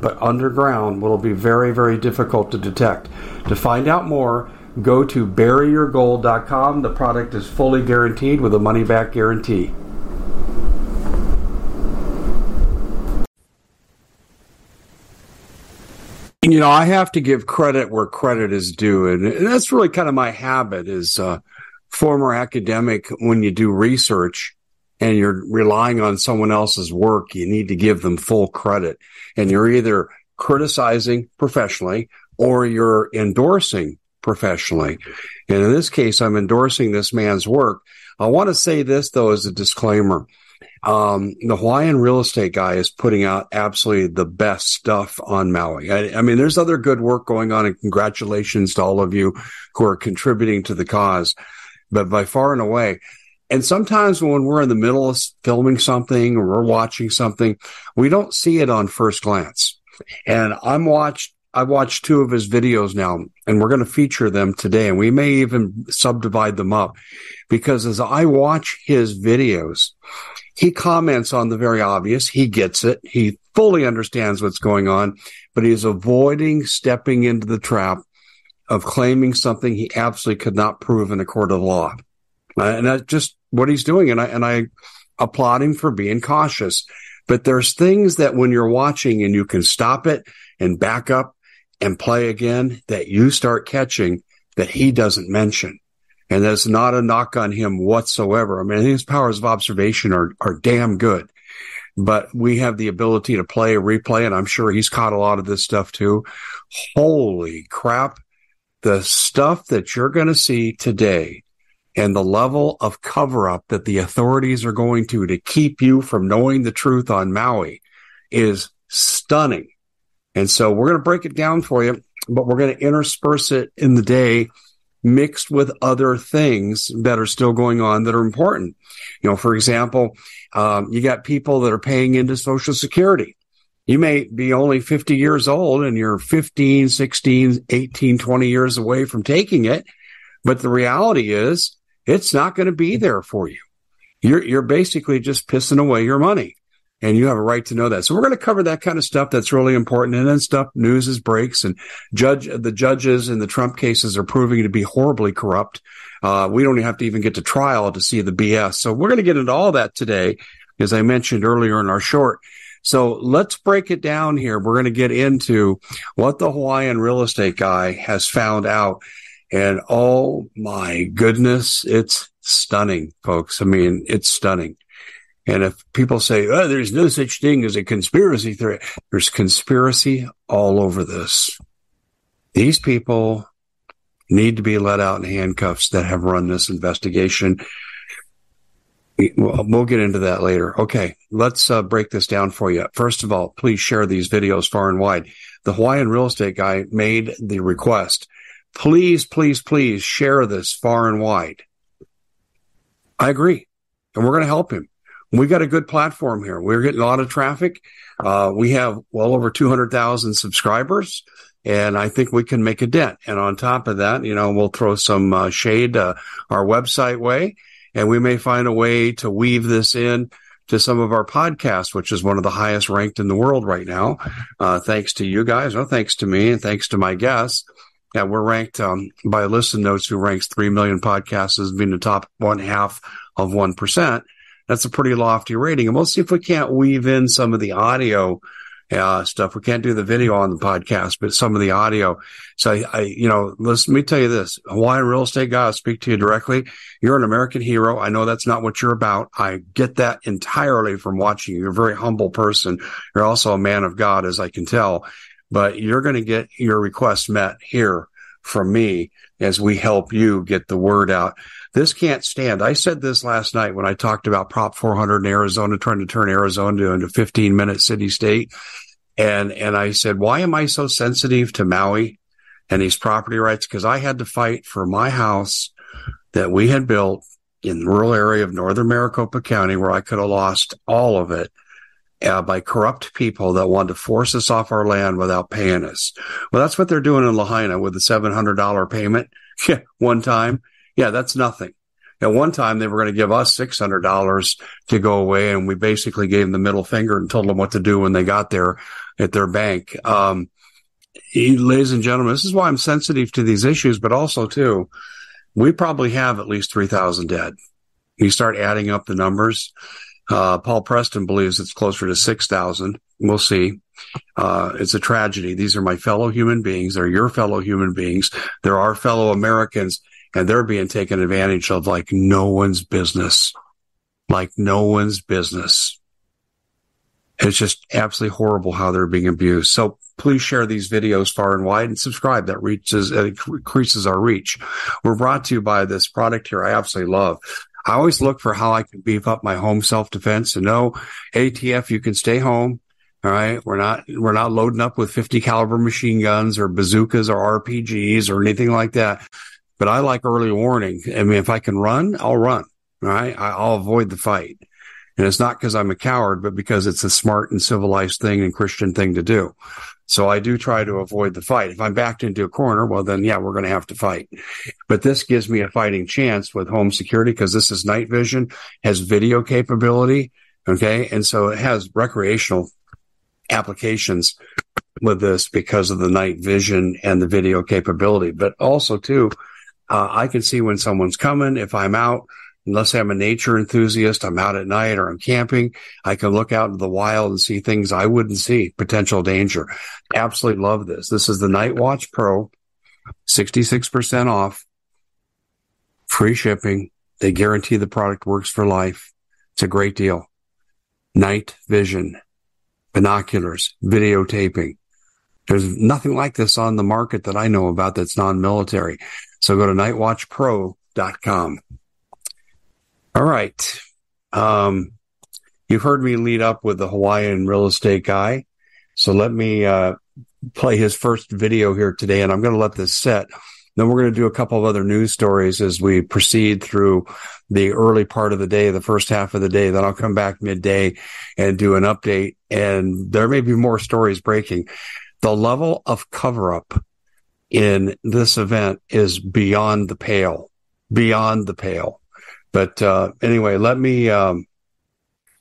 but underground will be very, very difficult to detect. To find out more, go to buryyourgold.com. The product is fully guaranteed with a money back guarantee. You know, I have to give credit where credit is due, and that's really kind of my habit. Is uh, former academic when you do research, and you're relying on someone else's work, you need to give them full credit. And you're either criticizing professionally or you're endorsing professionally. And in this case, I'm endorsing this man's work. I want to say this though as a disclaimer. Um, the Hawaiian real estate guy is putting out absolutely the best stuff on Maui. I, I, mean, there's other good work going on and congratulations to all of you who are contributing to the cause. But by far and away, and sometimes when we're in the middle of filming something or we're watching something, we don't see it on first glance. And I'm watched, I watched two of his videos now and we're going to feature them today and we may even subdivide them up because as I watch his videos, he comments on the very obvious. He gets it. He fully understands what's going on, but he is avoiding stepping into the trap of claiming something he absolutely could not prove in a court of law. Uh, and that's just what he's doing. And I, and I applaud him for being cautious. But there's things that when you're watching and you can stop it and back up and play again that you start catching that he doesn't mention. And that's not a knock on him whatsoever. I mean, his powers of observation are, are damn good, but we have the ability to play, a replay, and I'm sure he's caught a lot of this stuff too. Holy crap. The stuff that you're going to see today and the level of cover up that the authorities are going to to keep you from knowing the truth on Maui is stunning. And so we're going to break it down for you, but we're going to intersperse it in the day mixed with other things that are still going on that are important. You know, for example, um, you got people that are paying into social security. You may be only 50 years old and you're 15, 16, 18, 20 years away from taking it. But the reality is it's not going to be there for you. You're, you're basically just pissing away your money and you have a right to know that. So we're going to cover that kind of stuff that's really important. And then stuff news is breaks and judge, the judges in the Trump cases are proving to be horribly corrupt. Uh, we don't have to even get to trial to see the BS. So we're going to get into all that today, as I mentioned earlier in our short. So let's break it down here. We're going to get into what the Hawaiian real estate guy has found out and oh my goodness, it's stunning, folks. I mean, it's stunning. And if people say, oh, there's no such thing as a conspiracy theory, there's conspiracy all over this. These people need to be let out in handcuffs that have run this investigation. We'll get into that later. Okay, let's uh, break this down for you. First of all, please share these videos far and wide. The Hawaiian real estate guy made the request Please, please, please share this far and wide. I agree. And we're going to help him. We got a good platform here. We're getting a lot of traffic. Uh, we have well over 200,000 subscribers and I think we can make a dent. And on top of that, you know, we'll throw some uh, shade uh, our website way, and we may find a way to weave this in to some of our podcasts, which is one of the highest ranked in the world right now. Uh, thanks to you guys, no thanks to me, and thanks to my guests. Yeah, we're ranked um, by Listen Notes, who ranks 3 million podcasts as being the top one half of 1%. That's a pretty lofty rating. And we'll see if we can't weave in some of the audio uh, stuff. We can't do the video on the podcast, but some of the audio. So I, I you know, let me tell you this, Hawaiian real estate guy, I'll speak to you directly. You're an American hero. I know that's not what you're about. I get that entirely from watching you. You're a very humble person. You're also a man of God, as I can tell, but you're going to get your request met here from me as we help you get the word out. This can't stand. I said this last night when I talked about Prop 400 in Arizona, trying to turn Arizona into a 15 minute city state. And, and I said, why am I so sensitive to Maui and these property rights? Cause I had to fight for my house that we had built in the rural area of northern Maricopa County where I could have lost all of it uh, by corrupt people that want to force us off our land without paying us. Well, that's what they're doing in Lahaina with the $700 payment one time. Yeah, that's nothing. At one time, they were going to give us $600 to go away. And we basically gave them the middle finger and told them what to do when they got there at their bank. Um, ladies and gentlemen, this is why I'm sensitive to these issues, but also too, we probably have at least 3,000 dead. You start adding up the numbers. Uh, Paul Preston believes it's closer to 6,000. We'll see. Uh, it's a tragedy. These are my fellow human beings. They're your fellow human beings. They're our fellow Americans and they're being taken advantage of like no one's business. Like no one's business. It's just absolutely horrible how they're being abused. So please share these videos far and wide and subscribe. That reaches, increases our reach. We're brought to you by this product here I absolutely love. I always look for how I can beef up my home self defense and no ATF, you can stay home. All right. We're not, we're not loading up with 50 caliber machine guns or bazookas or RPGs or anything like that. But I like early warning. I mean, if I can run, I'll run. All right. I'll avoid the fight. And it's not because I'm a coward, but because it's a smart and civilized thing and Christian thing to do. So I do try to avoid the fight. If I'm backed into a corner, well, then yeah, we're going to have to fight. But this gives me a fighting chance with home security because this is night vision, has video capability. Okay. And so it has recreational applications with this because of the night vision and the video capability. But also too, uh, I can see when someone's coming. If I'm out, unless I'm a nature enthusiast, I'm out at night or I'm camping, I can look out into the wild and see things I wouldn't see, potential danger. Absolutely love this. This is the Night Watch Pro, 66% off, free shipping. They guarantee the product works for life. It's a great deal. Night vision, binoculars, videotaping. There's nothing like this on the market that I know about that's non-military. So go to nightwatchpro.com. All right. Um, you've heard me lead up with the Hawaiian real estate guy. So let me, uh, play his first video here today and I'm going to let this set. Then we're going to do a couple of other news stories as we proceed through the early part of the day, the first half of the day. Then I'll come back midday and do an update and there may be more stories breaking. The level of cover up in this event is beyond the pale, beyond the pale. But uh, anyway, let me um,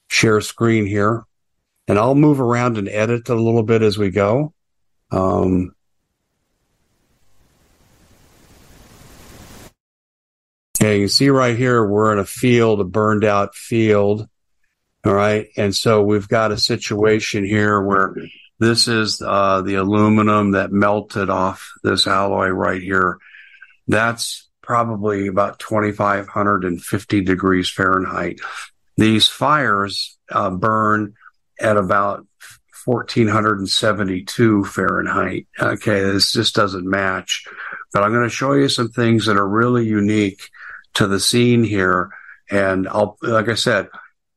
share screen here, and I'll move around and edit a little bit as we go. Um, okay, you see right here, we're in a field, a burned out field. All right, and so we've got a situation here where this is uh, the aluminum that melted off this alloy right here. That's probably about 2,550 degrees Fahrenheit. These fires uh, burn at about 1472 Fahrenheit. Okay, this just doesn't match. But I'm going to show you some things that are really unique to the scene here. And I'll, like I said,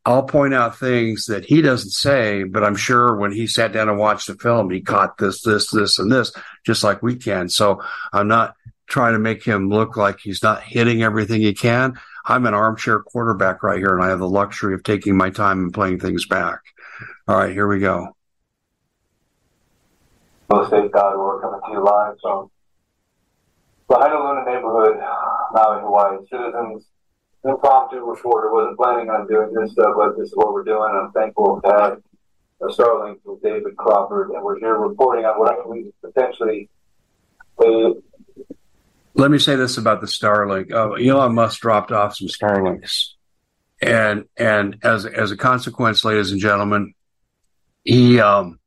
I'll point out things that he doesn't say, but I'm sure when he sat down and watched the film, he caught this, this, this, and this, just like we can. So I'm not trying to make him look like he's not hitting everything he can. I'm an armchair quarterback right here, and I have the luxury of taking my time and playing things back. All right, here we go. We're coming to you live from the Honolulu neighborhood, Maui, Hawaii. Citizens impromptu report. wasn't planning on doing this, uh, but this is what we're doing. I'm thankful to have a Starlink with David Crawford, and we're here reporting on what I believe is potentially a let me say this about the Starlink. Uh, Elon Musk dropped off some Starlinks, and and as as a consequence, ladies and gentlemen, he um,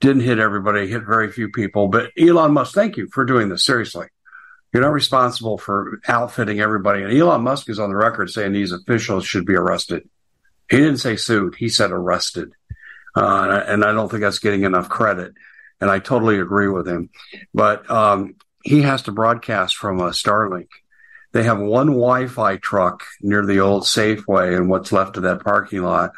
Didn't hit everybody, hit very few people. But Elon Musk, thank you for doing this. Seriously. You're not responsible for outfitting everybody. And Elon Musk is on the record saying these officials should be arrested. He didn't say sued, he said arrested. Uh, and I don't think that's getting enough credit. And I totally agree with him. But um, he has to broadcast from a Starlink. They have one Wi Fi truck near the old Safeway and what's left of that parking lot.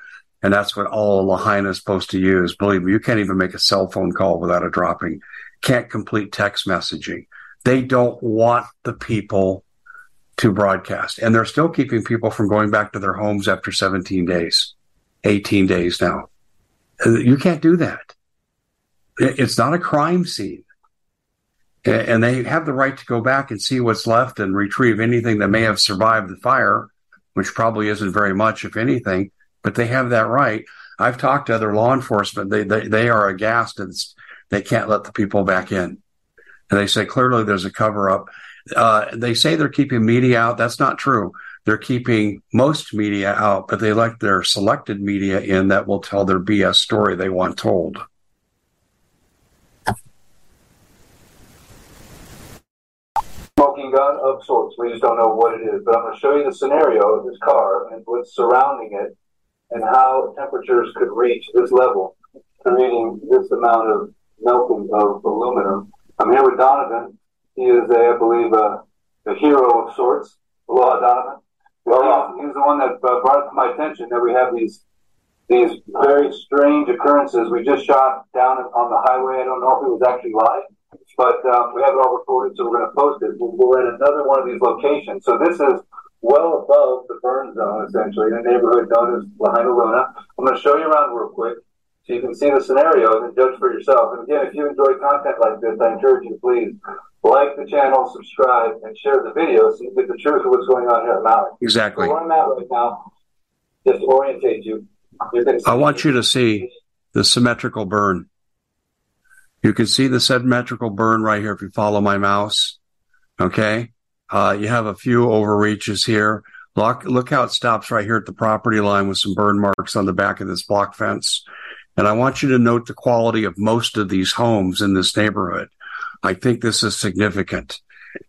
And that's what all Lahaina is supposed to use. Believe me, you can't even make a cell phone call without it dropping. Can't complete text messaging. They don't want the people to broadcast. And they're still keeping people from going back to their homes after 17 days, 18 days now. You can't do that. It's not a crime scene. And they have the right to go back and see what's left and retrieve anything that may have survived the fire, which probably isn't very much, if anything, but they have that right. I've talked to other law enforcement. They, they, they are aghast and they can't let the people back in. And they say clearly there's a cover up. Uh, they say they're keeping media out. That's not true. They're keeping most media out, but they let their selected media in that will tell their BS story they want told. Smoking gun of sorts. We just don't know what it is. But I'm going to show you the scenario of this car and what's surrounding it and how temperatures could reach this level, creating this amount of melting of aluminum. I'm here with Donovan. He is, a, I believe, a, a hero of sorts. Aloha, Donovan. Well, he's, he's the one that uh, brought it to my attention that we have these these very strange occurrences. We just shot down on the highway. I don't know if it was actually live, but um, we have it all recorded, so we're going to post it. We're in another one of these locations. So this is well above the burn zone, essentially, in a neighborhood known as Lahainaluna. I'm going to show you around real quick so you can see the scenario and then judge for yourself. And again, if you enjoy content like this, I encourage you to please like the channel, subscribe, and share the video so you get the truth of what's going on here at Maui. Exactly. So where I'm at right now, just to orientate you. I want you to see the symmetrical burn. You can see the symmetrical burn right here if you follow my mouse. Okay. Uh, you have a few overreaches here. Look, look how it stops right here at the property line with some burn marks on the back of this block fence. And I want you to note the quality of most of these homes in this neighborhood. I think this is significant.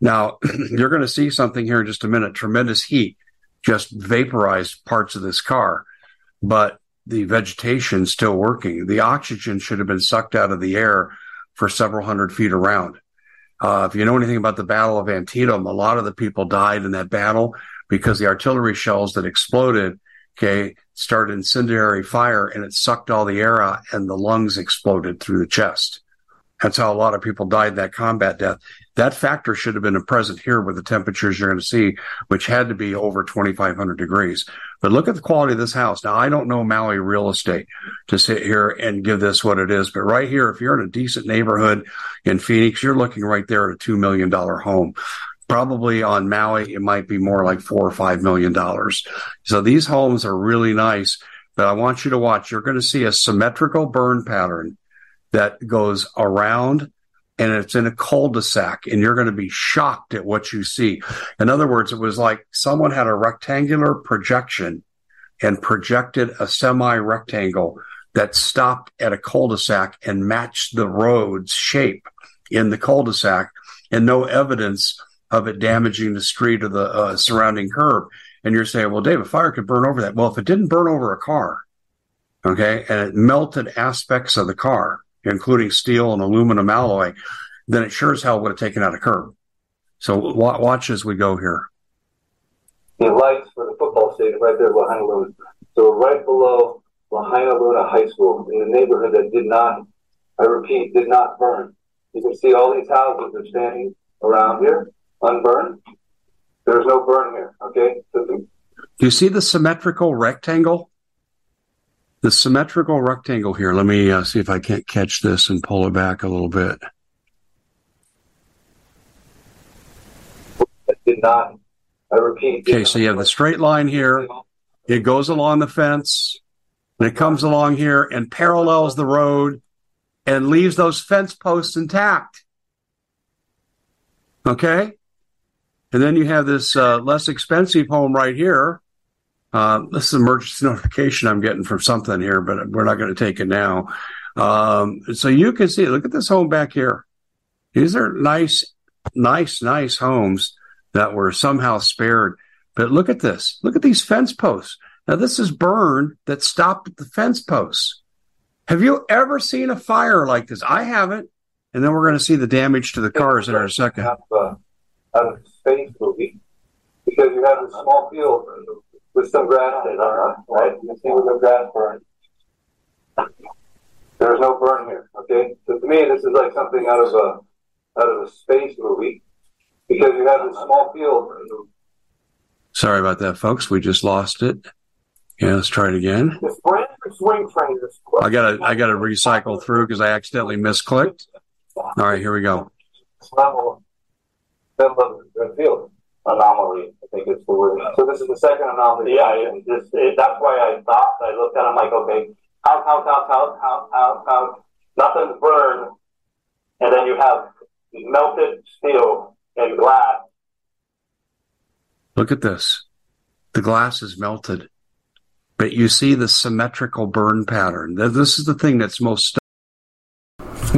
Now, you're going to see something here in just a minute. Tremendous heat just vaporized parts of this car, but the vegetation still working. The oxygen should have been sucked out of the air for several hundred feet around. Uh, if you know anything about the Battle of Antietam, a lot of the people died in that battle because the artillery shells that exploded, okay, started incendiary fire and it sucked all the air out and the lungs exploded through the chest. That's how a lot of people died that combat death. That factor should have been present here with the temperatures you're going to see, which had to be over 2,500 degrees. But look at the quality of this house. Now, I don't know Maui real estate to sit here and give this what it is, but right here, if you're in a decent neighborhood in Phoenix, you're looking right there at a $2 million home. Probably on Maui, it might be more like four or five million dollars. So these homes are really nice, but I want you to watch. You're going to see a symmetrical burn pattern that goes around and it's in a cul-de-sac and you're going to be shocked at what you see. In other words, it was like someone had a rectangular projection and projected a semi rectangle that stopped at a cul-de-sac and matched the road's shape in the cul-de-sac and no evidence of it damaging the street or the uh, surrounding curb. And you're saying, well, Dave, a fire could burn over that. Well, if it didn't burn over a car, okay, and it melted aspects of the car, including steel and aluminum alloy, then it sure as hell would have taken out a curb. So watch as we go here. The lights for the football stadium right there, Lahainaluna. So right below Lahainaluna High School, in the neighborhood that did not, I repeat, did not burn. You can see all these houses are standing around here, unburned. There's no burn here, okay? Do you see the symmetrical rectangle? The symmetrical rectangle here. Let me uh, see if I can't catch this and pull it back a little bit. I did not. I repeat. Okay, so you have the straight line here. It goes along the fence, and it comes along here and parallels the road and leaves those fence posts intact. Okay? And then you have this uh, less expensive home right here uh, this is emergency notification I'm getting from something here, but we're not going to take it now. Um, so you can see, look at this home back here. These are nice, nice, nice homes that were somehow spared. But look at this. Look at these fence posts. Now, this is burn that stopped at the fence posts. Have you ever seen a fire like this? I haven't. And then we're going to see the damage to the cars in a second. Have, uh, have space movie because you have a small field with some grass in it, right? You see where the grass burn. There's no burn here. Okay, so to me, this is like something out of a out of a space movie because you have a small field. Sorry about that, folks. We just lost it. Yeah, let's try it again. Swing trainers. I gotta I gotta recycle through because I accidentally misclicked. All right, here we go. Level, middle of the field anomaly. I think it's the word. So this is the second anomaly. Yeah, it, this, it, that's why I thought I looked at it. I'm like, okay, how, how, how, how, how, how, how, nothing's burned, and then you have melted steel and glass. Look at this. The glass is melted, but you see the symmetrical burn pattern. This is the thing that's most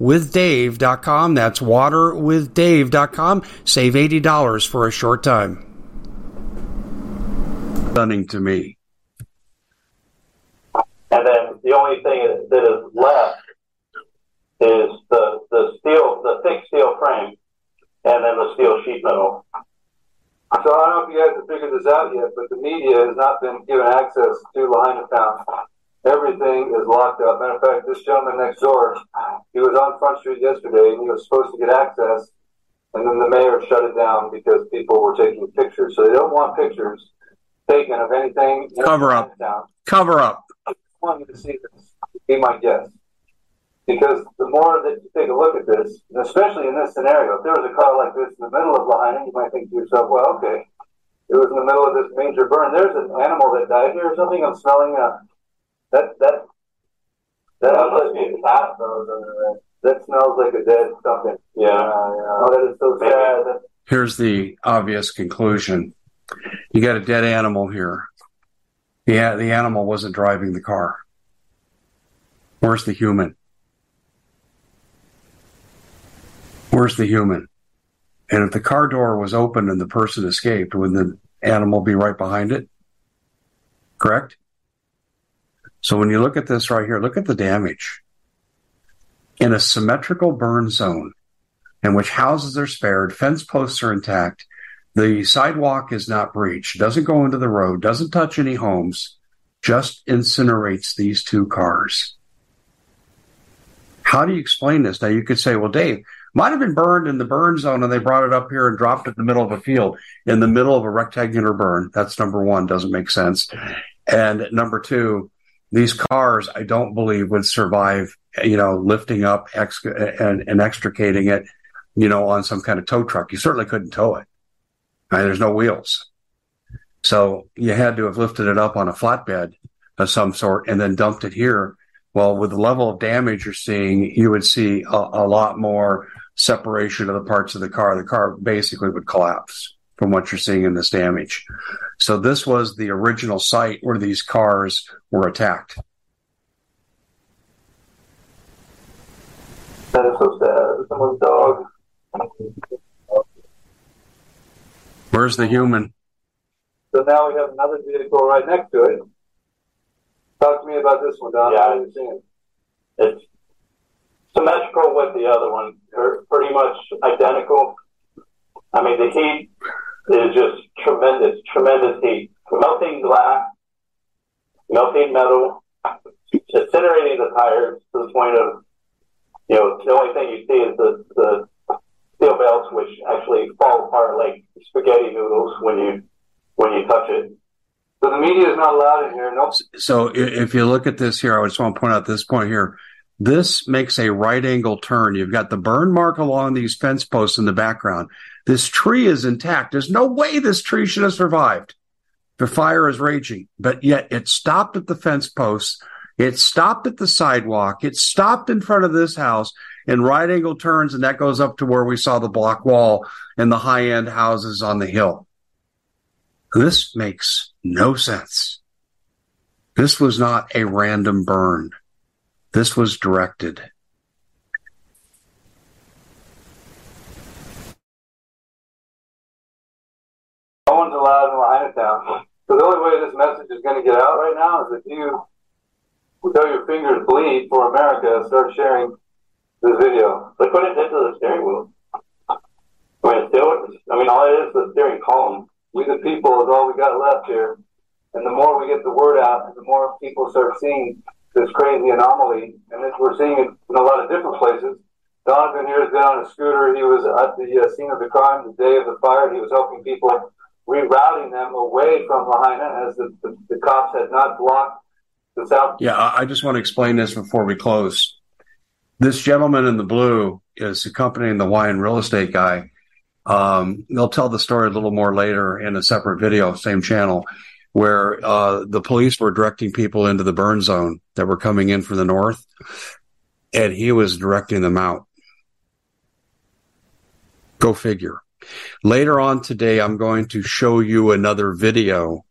waterwithdave.com. That's waterwithdave.com. Save $80 for a short time. Stunning to me. And then the only thing that is left is the, the steel, the thick steel frame, and then the steel sheet metal. So I don't know if you guys have figured this out yet, but the media has not been given access to Lahaina Town everything is locked up. Matter of fact, this gentleman next door, he was on Front Street yesterday and he was supposed to get access, and then the mayor shut it down because people were taking pictures. So they don't want pictures taken of anything. Cover up. Down. Cover up. I want you to see this. Be my guest. Because the more that you take a look at this, especially in this scenario, if there was a car like this in the middle of Lahaina, you might think to yourself, well, okay, it was in the middle of this major burn. There's an animal that died here or something. I'm smelling a that that that must be a cat though. That smells like a dead something. Yeah, yeah. Oh, that is so sad. Here's the obvious conclusion: you got a dead animal here. Yeah, the animal wasn't driving the car. Where's the human? Where's the human? And if the car door was open and the person escaped, would the animal be right behind it? Correct? So when you look at this right here, look at the damage. In a symmetrical burn zone in which houses are spared, fence posts are intact, the sidewalk is not breached, doesn't go into the road, doesn't touch any homes, just incinerates these two cars. How do you explain this? Now you could say, well, Dave, might have been burned in the burn zone and they brought it up here and dropped it in the middle of a field in the middle of a rectangular burn. That's number one, doesn't make sense. And number two, these cars, I don't believe would survive, you know, lifting up ex- and, and extricating it, you know, on some kind of tow truck. You certainly couldn't tow it. Right? There's no wheels. So you had to have lifted it up on a flatbed of some sort and then dumped it here. Well, with the level of damage you're seeing, you would see a, a lot more separation of the parts of the car. The car basically would collapse from what you're seeing in this damage. So this was the original site where these cars were attacked. That is so sad. Uh, someone's dog. Where's the human? So now we have another vehicle right next to it. Talk to me about this one, Don. Yeah. How are you seeing it? It's symmetrical with the other one. They're pretty much identical. I mean, the heat is just tremendous, tremendous heat. Melting glass, melting metal, incinerating the tires to the point of, you know, the only thing you see is the, the steel belts, which actually fall apart like spaghetti noodles when you when you touch it. So the media is not allowed in here. Nope. So if you look at this here, I just want to point out this point here. This makes a right angle turn. You've got the burn mark along these fence posts in the background. This tree is intact. There's no way this tree should have survived. The fire is raging, but yet it stopped at the fence posts. It stopped at the sidewalk. It stopped in front of this house and right angle turns. And that goes up to where we saw the block wall and the high end houses on the hill. This makes no sense. This was not a random burn. This was directed. No one's allowed in Lahaina town. So the only way this message is going to get out right now is if you, until your fingers bleed for America, start sharing this video. They put it into the steering wheel. I mean, still, I mean, all it is is the steering column. We the people is all we got left here. And the more we get the word out and the more people start seeing this crazy anomaly, and we're seeing it in a lot of different places. Donovan here has been on a scooter. He was at the uh, scene of the crime the day of the fire. He was helping people, rerouting them away from Lahaina as the, the, the cops had not blocked the south. Yeah, I I just want to explain this before we close. This gentleman in the blue is accompanying the Hawaiian real estate guy. Um, they'll tell the story a little more later in a separate video, same channel, where uh, the police were directing people into the burn zone that were coming in from the north, and he was directing them out. Go figure. Later on today, I'm going to show you another video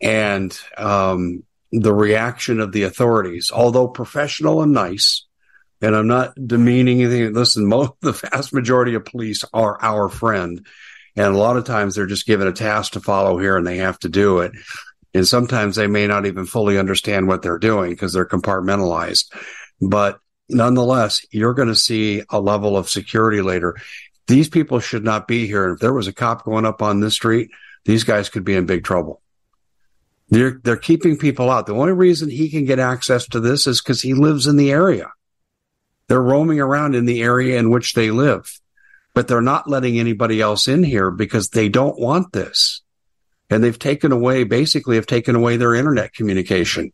and um, the reaction of the authorities, although professional and nice. And I'm not demeaning anything. Listen, most the vast majority of police are our friend, and a lot of times they're just given a task to follow here, and they have to do it. And sometimes they may not even fully understand what they're doing because they're compartmentalized. But nonetheless, you're going to see a level of security later. These people should not be here. If there was a cop going up on this street, these guys could be in big trouble. They're they're keeping people out. The only reason he can get access to this is because he lives in the area. They're roaming around in the area in which they live, but they're not letting anybody else in here because they don't want this. And they've taken away, basically, have taken away their internet communication.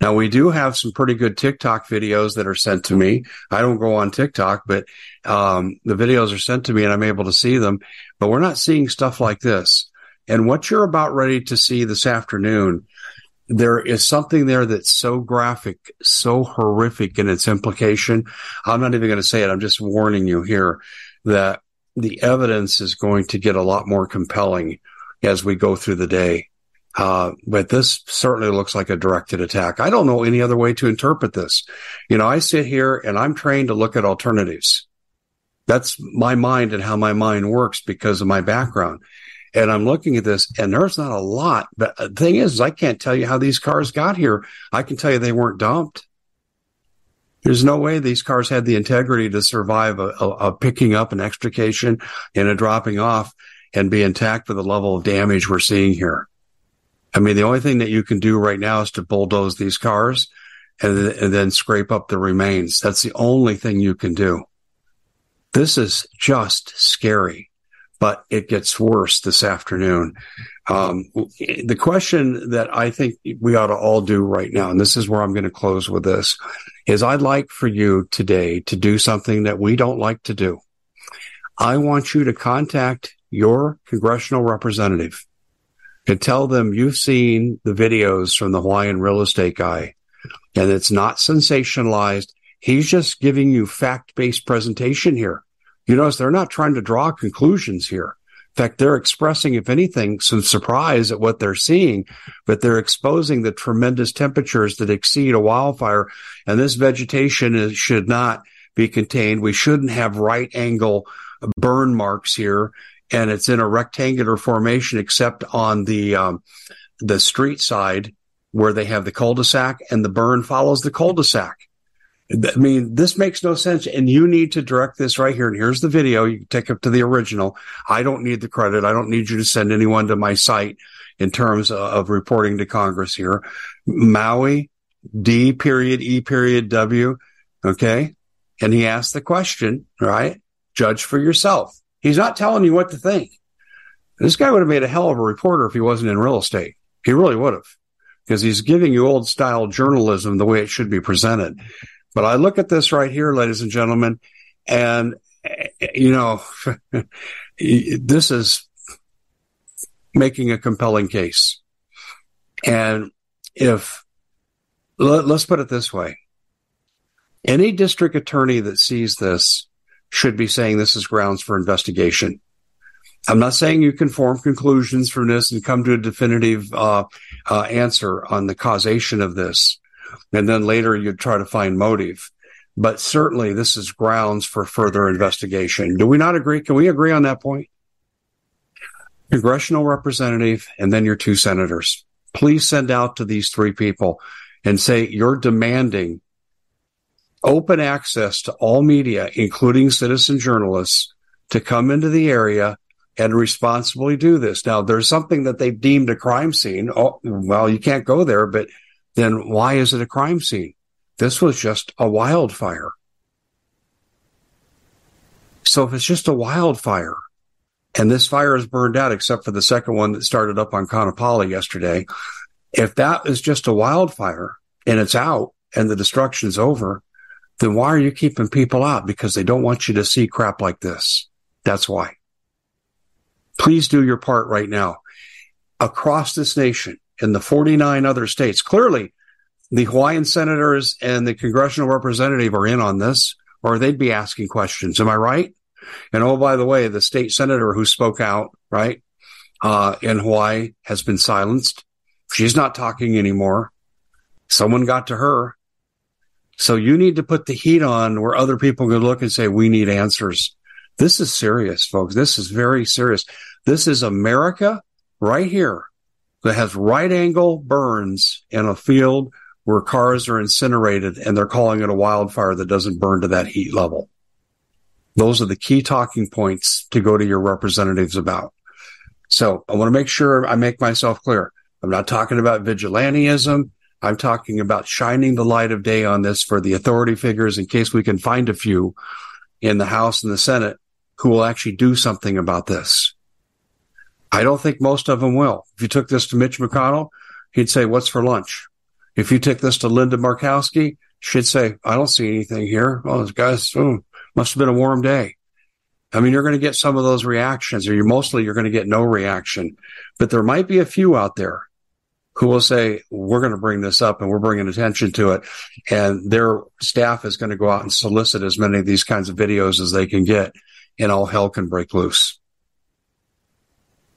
Now we do have some pretty good TikTok videos that are sent to me. I don't go on TikTok, but um, the videos are sent to me and I'm able to see them. But we're not seeing stuff like this. And what you're about ready to see this afternoon, there is something there that's so graphic, so horrific in its implication. I'm not even going to say it. I'm just warning you here that the evidence is going to get a lot more compelling as we go through the day. Uh, but this certainly looks like a directed attack. I don't know any other way to interpret this. You know, I sit here and I'm trained to look at alternatives. That's my mind and how my mind works because of my background. And I'm looking at this and there's not a lot. But the thing is, I can't tell you how these cars got here. I can tell you they weren't dumped. There's no way these cars had the integrity to survive a, a, a picking up, an extrication, and a dropping off and be intact for the level of damage we're seeing here. I mean, the only thing that you can do right now is to bulldoze these cars and, and then scrape up the remains. That's the only thing you can do. This is just scary, but it gets worse this afternoon. Um, the question that I think we ought to all do right now, and this is where I'm going to close with this, is I'd like for you today to do something that we don't like to do. I want you to contact your congressional representative and tell them you've seen the videos from the Hawaiian real estate guy and it's not sensationalized. He's just giving you fact based presentation here. You notice they're not trying to draw conclusions here. In fact, they're expressing, if anything, some surprise at what they're seeing, but they're exposing the tremendous temperatures that exceed a wildfire. And this vegetation is, should not be contained. We shouldn't have right angle burn marks here. And it's in a rectangular formation, except on the, um, the street side where they have the cul-de-sac and the burn follows the cul-de-sac. I mean, this makes no sense. And you need to direct this right here. And here's the video. You can take it to the original. I don't need the credit. I don't need you to send anyone to my site in terms of reporting to Congress here. Maui, D period, E period, W. Okay. And he asked the question, right? Judge for yourself. He's not telling you what to think. This guy would have made a hell of a reporter if he wasn't in real estate. He really would have because he's giving you old style journalism the way it should be presented. But I look at this right here, ladies and gentlemen, and you know, this is making a compelling case. And if let, us put it this way, any district attorney that sees this should be saying this is grounds for investigation. I'm not saying you can form conclusions from this and come to a definitive uh, uh, answer on the causation of this and then later you'd try to find motive. But certainly this is grounds for further investigation. Do we not agree? Can we agree on that point? Congressional representative and then your two senators. Please send out to these three people and say you're demanding open access to all media, including citizen journalists, to come into the area and responsibly do this. Now, there's something that they've deemed a crime scene. Oh, well, you can't go there, but then why is it a crime scene? This was just a wildfire. So if it's just a wildfire and this fire is burned out, except for the second one that started up on Kaanapali yesterday, if that is just a wildfire and it's out and the destruction's over, then why are you keeping people out? Because they don't want you to see crap like this. That's why. Please do your part right now. Across this nation, in the 49 other states. Clearly, the Hawaiian senators and the congressional representative are in on this, or they'd be asking questions. Am I right? And oh, by the way, the state senator who spoke out, right, uh, in Hawaii has been silenced. She's not talking anymore. Someone got to her. So you need to put the heat on where other people could look and say, we need answers. This is serious, folks. This is very serious. This is America right here that has right angle burns in a field where cars are incinerated and they're calling it a wildfire that doesn't burn to that heat level. Those are the key talking points to go to your representatives about. So I want to make sure I make myself clear. I'm not talking about vigilantism. I'm talking about shining the light of day on this for the authority figures in case we can find a few in the House and the Senate who will actually do something about this. I don't think most of them will. If you took this to Mitch McConnell, he'd say, what's for lunch? If you took this to Linda Murkowski, she'd say, I don't see anything here. Oh, this guy's, oh, hmm, must have been a warm day. I mean, you're going to get some of those reactions or you mostly you're going to get no reaction, but there might be a few out there who will say, we're going to bring this up and we're bringing attention to it. And their staff is going to go out and solicit as many of these kinds of videos as they can get and all hell can break loose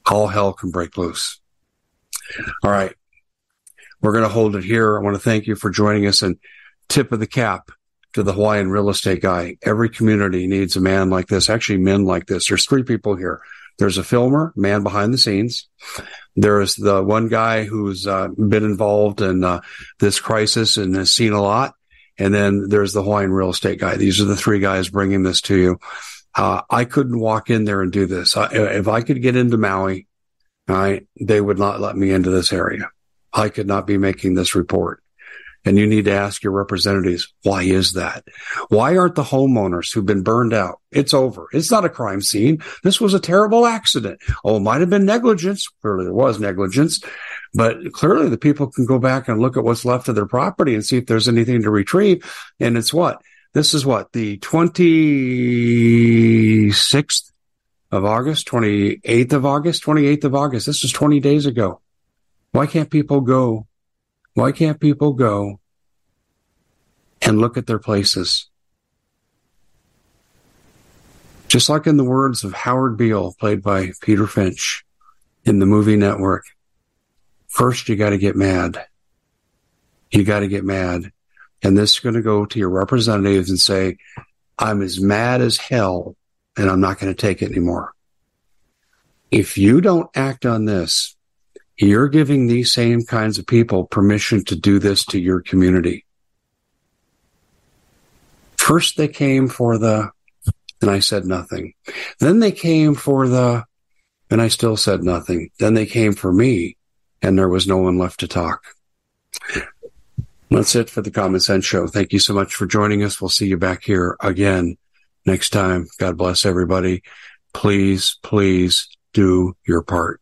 all hell can break loose. All right. We're going to hold it here. I want to thank you for joining us and tip of the cap to the Hawaiian real estate guy. Every community needs a man like this, actually men like this. There's three people here. There's a filmer, man behind the scenes. There's the one guy who's uh, been involved in uh, this crisis and has seen a lot. And then there's the Hawaiian real estate guy. These are the three guys bringing this to you. Uh, I couldn't walk in there and do this. I, if I could get into Maui, they would not let me into this area. I could not be making this report. And you need to ask your representatives, why is that? Why aren't the homeowners who've been burned out? It's over. It's not a crime scene. This was a terrible accident. Oh, it might have been negligence. Clearly there was negligence, but clearly the people can go back and look at what's left of their property and see if there's anything to retrieve. And it's what? This is what? The 26th of August, 28th of August, 28th of August. This was 20 days ago. Why can't people go why can't people go and look at their places? Just like in the words of Howard Beale, played by Peter Finch in the movie Network, first you got to get mad. You got to get mad. And this is going to go to your representatives and say, I'm as mad as hell and I'm not going to take it anymore. If you don't act on this, you're giving these same kinds of people permission to do this to your community. First, they came for the, and I said nothing. Then they came for the, and I still said nothing. Then they came for me, and there was no one left to talk. That's it for the Common Sense Show. Thank you so much for joining us. We'll see you back here again next time. God bless everybody. Please, please do your part.